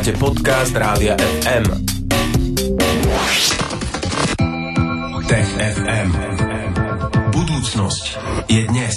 Počúvate podcast Rádia FM. Tech FM. Budúcnosť je dnes.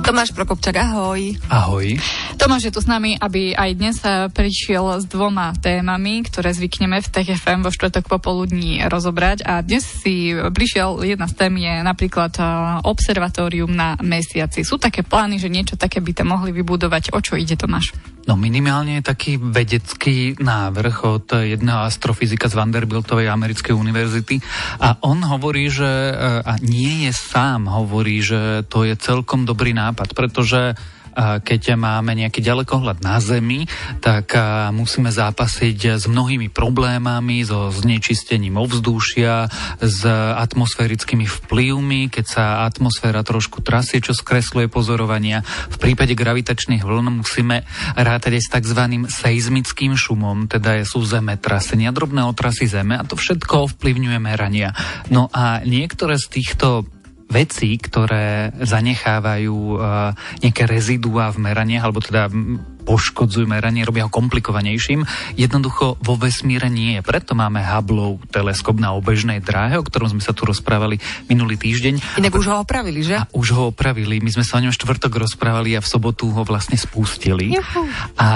Tomáš Prokopčak, ahoj. Ahoj. Tomáš je tu s nami, aby aj dnes eh, prišiel s dvoma témami, ktoré zvykneme v TFM vo štvrtok popoludní rozobrať. A dnes si prišiel, jedna z tém je napríklad eh, observatórium na mesiaci. Sú také plány, že niečo také by tam mohli vybudovať. O čo ide, Tomáš? No minimálne je taký vedecký návrh od jedného astrofyzika z Vanderbiltovej americkej univerzity a on hovorí, že eh, a nie je sám, hovorí, že to je celkom dobrý nápad, pretože keď máme nejaký ďalekohľad na Zemi, tak musíme zápasiť s mnohými problémami, so znečistením ovzdušia, s atmosférickými vplyvmi, keď sa atmosféra trošku trasie, čo skresluje pozorovania. V prípade gravitačných vln musíme rátať aj s tzv. seizmickým šumom, teda sú zemetrasenia, drobné otrasy zeme a to všetko ovplyvňuje merania. No a niektoré z týchto veci, ktoré zanechávajú uh, nejaké rezidua v meraniach, alebo teda poškodzujú meranie, robia ho komplikovanejším. Jednoducho vo vesmíre nie je. Preto máme Hubbleov teleskop na obežnej dráhe, o ktorom sme sa tu rozprávali minulý týždeň. Inak už ho opravili, že? A už ho opravili. My sme sa o ňom štvrtok rozprávali a v sobotu ho vlastne spustili. Juhu. A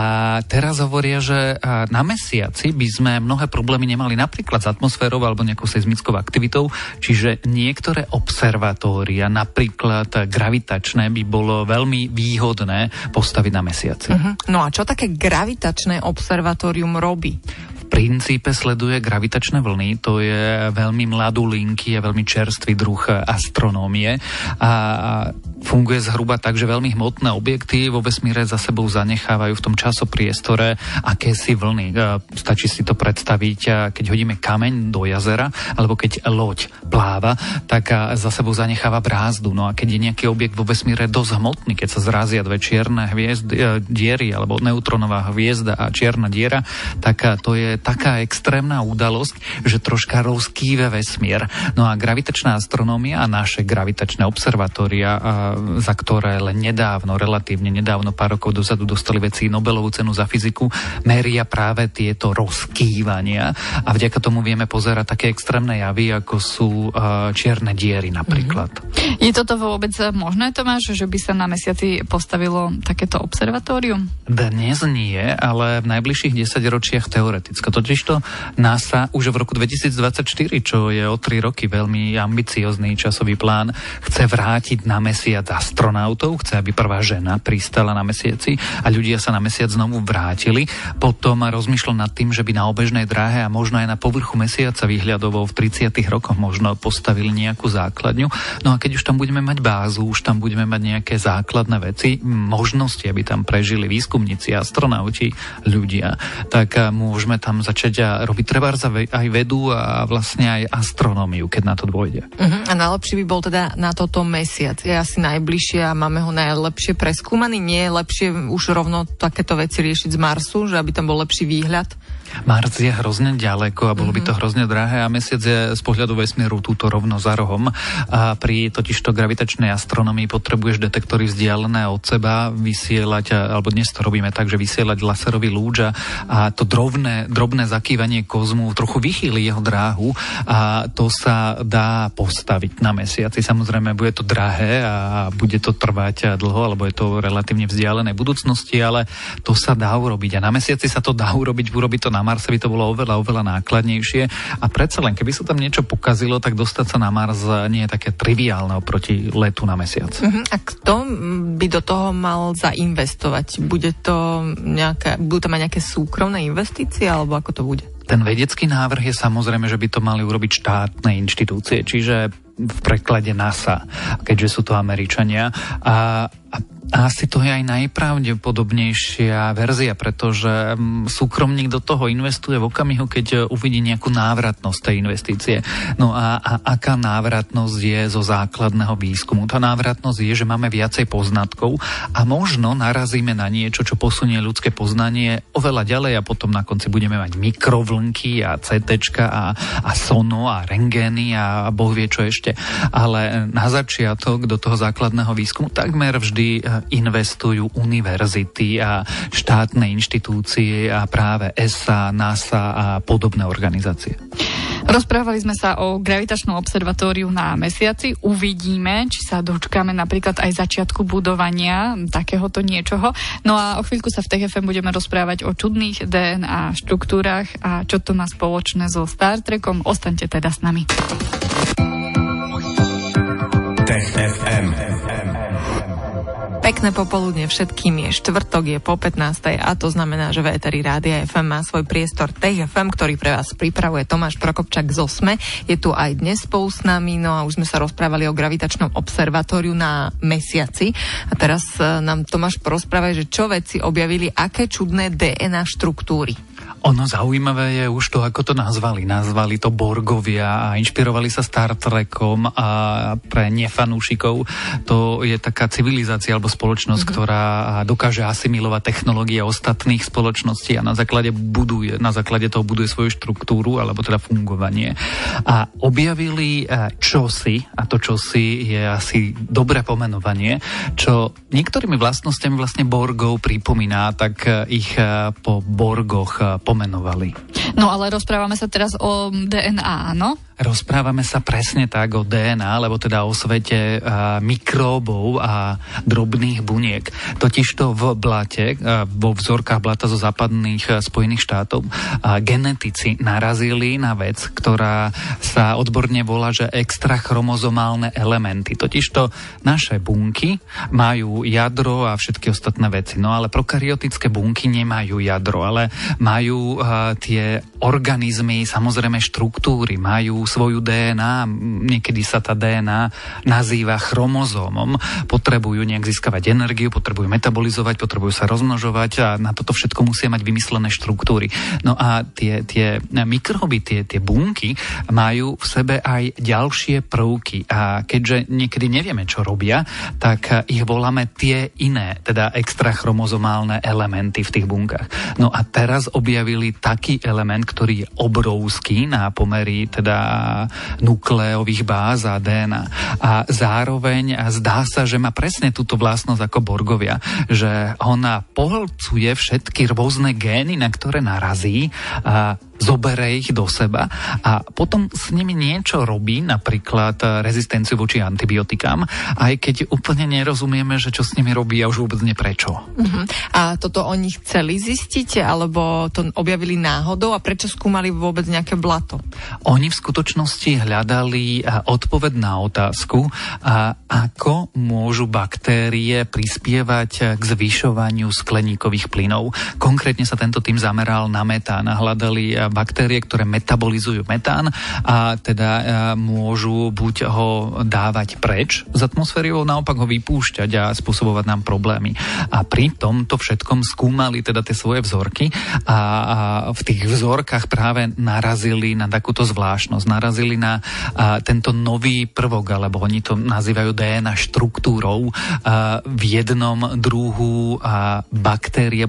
teraz hovoria, že na mesiaci by sme mnohé problémy nemali napríklad s atmosférou alebo nejakou seizmickou aktivitou, čiže niektoré observatória, napríklad gravitačné, by bolo veľmi výhodné postaviť na mesiaci. Uh-huh. No a čo také gravitačné observatórium robí? princípe sleduje gravitačné vlny, to je veľmi mladú linky a veľmi čerstvý druh astronómie a funguje zhruba tak, že veľmi hmotné objekty vo vesmíre za sebou zanechávajú v tom časopriestore akési vlny. Stačí si to predstaviť, keď hodíme kameň do jazera alebo keď loď pláva, tak za sebou zanecháva brázdu. No a keď je nejaký objekt vo vesmíre dosť hmotný, keď sa zrazia dve čierne hviezdy, e, diery alebo neutronová hviezda a čierna diera, tak to je taká extrémna udalosť, že troška rozkýve vesmír. No a gravitačná astronómia a naše gravitačné observatória, za ktoré len nedávno, relatívne nedávno, pár rokov dozadu dostali veci Nobelovú cenu za fyziku, meria práve tieto rozkývania a vďaka tomu vieme pozerať také extrémne javy, ako sú čierne diery napríklad. Mm-hmm. Je toto vôbec možné, Tomáš, že by sa na mesiaci postavilo takéto observatórium? Dnes nie, ale v najbližších 10 ročiach teoreticky. Totižto NASA už v roku 2024, čo je o 3 roky veľmi ambiciózny časový plán, chce vrátiť na mesiac astronautov, chce, aby prvá žena pristala na mesiaci a ľudia sa na mesiac znovu vrátili. Potom rozmýšľal nad tým, že by na obežnej dráhe a možno aj na povrchu mesiaca výhľadovo v 30. rokoch možno postavili nejakú základňu. No a keď už tam budeme mať bázu, už tam budeme mať nejaké základné veci, možnosti, aby tam prežili výskumníci, astronauti, ľudia, tak môžeme tam začať a robiť treba aj vedu a vlastne aj astronómiu, keď na to dôjde. Uh-huh. A najlepší by bol teda na toto mesiac. Je asi najbližšie a máme ho najlepšie preskúmaný. Nie je lepšie už rovno takéto veci riešiť z Marsu, že aby tam bol lepší výhľad? Mars je hrozne ďaleko a bolo mm-hmm. by to mhm. hrozne drahé a mesiac je z pohľadu vesmíru túto rovno za rohom. A pri totižto gravitačnej astronomii potrebuješ detektory vzdialené od seba vysielať, alebo dnes to robíme tak, že vysielať laserový lúč a to drobné, drobné zakývanie kozmu trochu vychýli jeho dráhu a to sa dá postaviť na mesiaci. Samozrejme, bude to drahé a bude to trvať dlho, alebo je to relatívne vzdialené budúcnosti, ale to sa dá urobiť. A na mesiaci sa to dá urobiť, urobiť to na Marse by to bolo oveľa, oveľa nákladnejšie. A predsa len, keby sa tam niečo pokazilo, tak dostať sa na Mars nie je také triviálne oproti letu na mesiac. Uh-huh. A kto by do toho mal zainvestovať? Bude to nejaké, budú tam mať nejaké súkromné investície, alebo ako to bude? Ten vedecký návrh je samozrejme, že by to mali urobiť štátne inštitúcie, čiže v preklade NASA, keďže sú to Američania. A, a asi to je aj najpravdepodobnejšia verzia, pretože mm, súkromník do toho investuje v okamihu, keď e, uvidí nejakú návratnosť tej investície. No a, a aká návratnosť je zo základného výskumu? Tá návratnosť je, že máme viacej poznatkov a možno narazíme na niečo, čo posunie ľudské poznanie oveľa ďalej a potom na konci budeme mať mikrovlnky a CT a, a sono a rengény a, boh vie čo ešte. Ale na začiatok do toho základného výskumu takmer vždy kedy investujú univerzity a štátne inštitúcie a práve ESA, NASA a podobné organizácie. Rozprávali sme sa o gravitačnom observatóriu na mesiaci. Uvidíme, či sa dočkáme napríklad aj začiatku budovania takéhoto niečoho. No a o chvíľku sa v TFM budeme rozprávať o čudných DNA štruktúrach a čo to má spoločné so Star Trekom. Ostaňte teda s nami. Tech FM. Pekné popoludne všetkým je štvrtok, je po 15. a to znamená, že VTR Rádia FM má svoj priestor Tech ktorý pre vás pripravuje Tomáš Prokopčak z OSME. Je tu aj dnes spolu s nami, no a už sme sa rozprávali o gravitačnom observatóriu na mesiaci. A teraz e, nám Tomáš porozpráva, že čo vedci objavili, aké čudné DNA štruktúry. Ono zaujímavé je už to, ako to nazvali. Nazvali to Borgovia a inšpirovali sa Star Trekom a pre nefanúšikov to je taká civilizácia alebo spoločnosť, mm-hmm. ktorá dokáže asimilovať technológie ostatných spoločností a na základe buduje, na základe toho buduje svoju štruktúru alebo teda fungovanie. A objavili e, čosi, a to čosi je asi dobré pomenovanie, čo niektorými vlastnosťami vlastne Borgov pripomína, tak e, ich e, po Borgoch pomenovali. No ale rozprávame sa teraz o DNA, áno? Rozprávame sa presne tak o DNA, alebo teda o svete a, mikróbov a drobných buniek. Totižto v blate, a, vo vzorkách blata zo západných a, Spojených štátov, a, genetici narazili na vec, ktorá sa odborne volá, že extrachromozomálne elementy. Totižto naše bunky majú jadro a všetky ostatné veci. No ale prokaryotické bunky nemajú jadro, ale majú a, tie organizmy, samozrejme štruktúry, majú svoju DNA, niekedy sa tá DNA nazýva chromozómom, potrebujú nejak získavať energiu, potrebujú metabolizovať, potrebujú sa rozmnožovať a na toto všetko musia mať vymyslené štruktúry. No a tie, tie mikroby, tie, tie bunky majú v sebe aj ďalšie prvky a keďže niekedy nevieme, čo robia, tak ich voláme tie iné, teda extrachromozomálne elementy v tých bunkách. No a teraz objavili taký element, ktorý je obrovský na pomery teda nukleových báz a DNA. A zároveň zdá sa, že má presne túto vlastnosť ako Borgovia, že ona pohlcuje všetky rôzne gény, na ktoré narazí a zobere ich do seba a potom s nimi niečo robí, napríklad rezistenciu voči antibiotikám, aj keď úplne nerozumieme, že čo s nimi robí a už vôbec nie prečo. Uh-huh. A toto oni chceli zistiť, alebo to objavili náhodou a prečo skúmali vôbec nejaké blato? Oni v skutočnosti hľadali odpoveď na otázku, ako môžu baktérie prispievať k zvyšovaniu skleníkových plynov. Konkrétne sa tento tým zameral na metán a hľadali baktérie, ktoré metabolizujú metán a teda e, môžu buď ho dávať preč z atmosféry, alebo naopak ho vypúšťať a spôsobovať nám problémy. A pri tomto všetkom skúmali teda tie svoje vzorky a, v tých vzorkách práve narazili na takúto zvláštnosť, narazili na tento nový prvok, alebo oni to nazývajú DNA štruktúrou v jednom druhu a,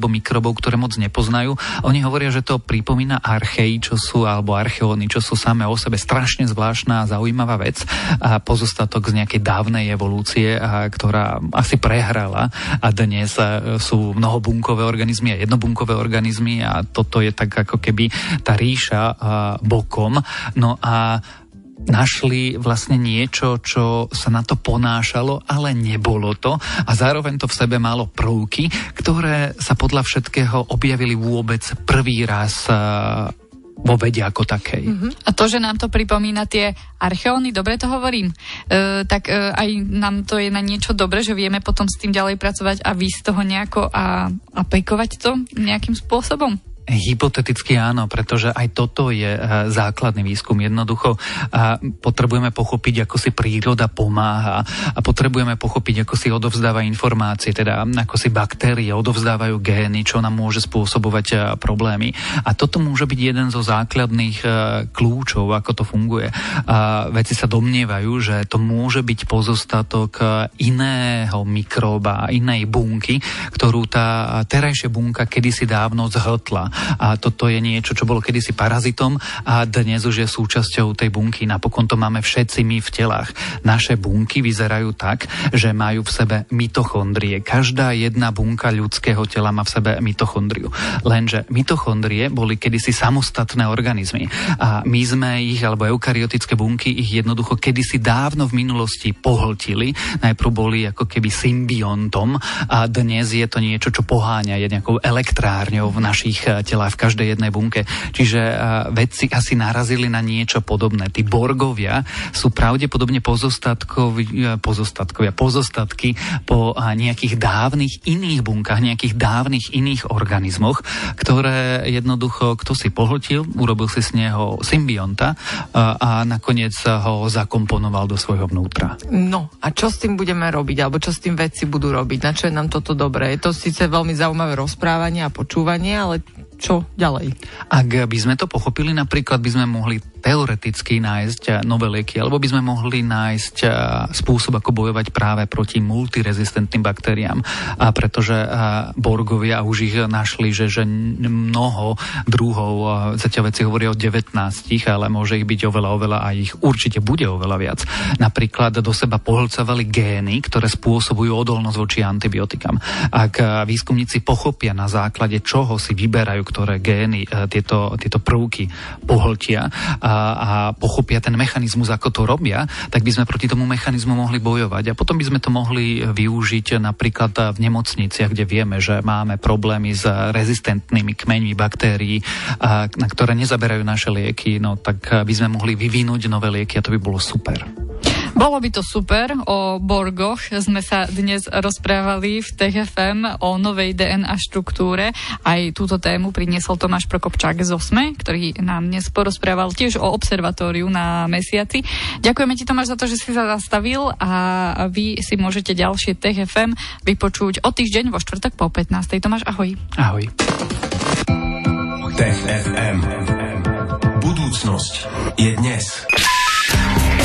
alebo mikrobov, ktoré moc nepoznajú. Oni hovoria, že to pripomína ar archei, čo sú, alebo archeóny, čo sú samé o sebe strašne zvláštna a zaujímavá vec a pozostatok z nejakej dávnej evolúcie, a, ktorá asi prehrala a dnes sú mnohobunkové organizmy a jednobunkové organizmy a toto je tak ako keby tá ríša bokom. No a našli vlastne niečo, čo sa na to ponášalo, ale nebolo to a zároveň to v sebe malo prvky, ktoré sa podľa všetkého objavili vôbec prvý raz vo vede ako takej. Uh-huh. A to, že nám to pripomína tie archeóny, dobre to hovorím, e, tak e, aj nám to je na niečo dobre, že vieme potom s tým ďalej pracovať a vy z toho nejako a aplikovať to nejakým spôsobom. Hypoteticky áno, pretože aj toto je e, základný výskum. Jednoducho a potrebujeme pochopiť, ako si príroda pomáha a potrebujeme pochopiť, ako si odovzdáva informácie, teda ako si baktérie odovzdávajú gény, čo nám môže spôsobovať e, problémy. A toto môže byť jeden zo základných kľúčov, ako to funguje. A veci sa domnievajú, že to môže byť pozostatok iného mikróba, inej bunky, ktorú tá terajšia bunka kedysi dávno zhltla A toto je niečo, čo bolo kedysi parazitom a dnes už je súčasťou tej bunky. Napokon to máme všetci my v telách. Naše bunky vyzerajú tak, že majú v sebe mitochondrie. Každá jedna bunka ľudského tela má v sebe mitochondriu. Lenže mitochondrie boli kedysi samostatné organizmy a my sme ich, alebo eukaryotické bunky, ich jednoducho kedysi dávno v minulosti pohltili. Najprv boli ako keby symbiontom a dnes je to niečo, čo poháňa, je nejakou elektrárňou v našich telách, v každej jednej bunke. Čiže eh, vedci asi narazili na niečo podobné. Tí borgovia sú pravdepodobne pozostatkovia, pozostatkovia, pozostatky po eh, nejakých dávnych iných bunkách, nejakých dávnych iných organizmoch, ktoré jednoducho, kto si pohltil, urobil si z neho symbionta a, a nakoniec ho zakomponoval do svojho vnútra. No a čo s tým budeme robiť, alebo čo s tým vedci budú robiť? Na čo je nám toto dobré? Je to síce veľmi zaujímavé rozprávanie a počúvanie, ale čo ďalej? Ak by sme to pochopili, napríklad by sme mohli teoreticky nájsť eh, nové lieky, alebo by sme mohli nájsť eh, spôsob, ako bojovať práve proti multirezistentným baktériám. A pretože eh, Borgovia už ich našli, že, že mnoho druhov, zatiaľ veci hovoria o 19, ale môže ich byť oveľa, oveľa a ich určite bude oveľa viac. Napríklad do seba pohlcavali gény, ktoré spôsobujú odolnosť voči antibiotikám. Ak výskumníci pochopia na základe čoho si vyberajú, ktoré gény tieto, tieto prvky pohltia a a pochopia ten mechanizmus, ako to robia, tak by sme proti tomu mechanizmu mohli bojovať. A potom by sme to mohli využiť napríklad v nemocniciach, kde vieme, že máme problémy s rezistentnými kmeňmi baktérií, na ktoré nezaberajú naše lieky, no tak by sme mohli vyvinúť nové lieky a to by bolo super. Bolo by to super. O Borgoch sme sa dnes rozprávali v TFM o novej DNA štruktúre. Aj túto tému priniesol Tomáš Prokopčák z OSME, ktorý nám dnes porozprával tiež o observatóriu na mesiaci. Ďakujeme ti Tomáš za to, že si sa zastavil a vy si môžete ďalšie TFM vypočuť o týždeň vo štvrtok po 15. Tomáš, ahoj. Ahoj. Tech FM. Budúcnosť je dnes.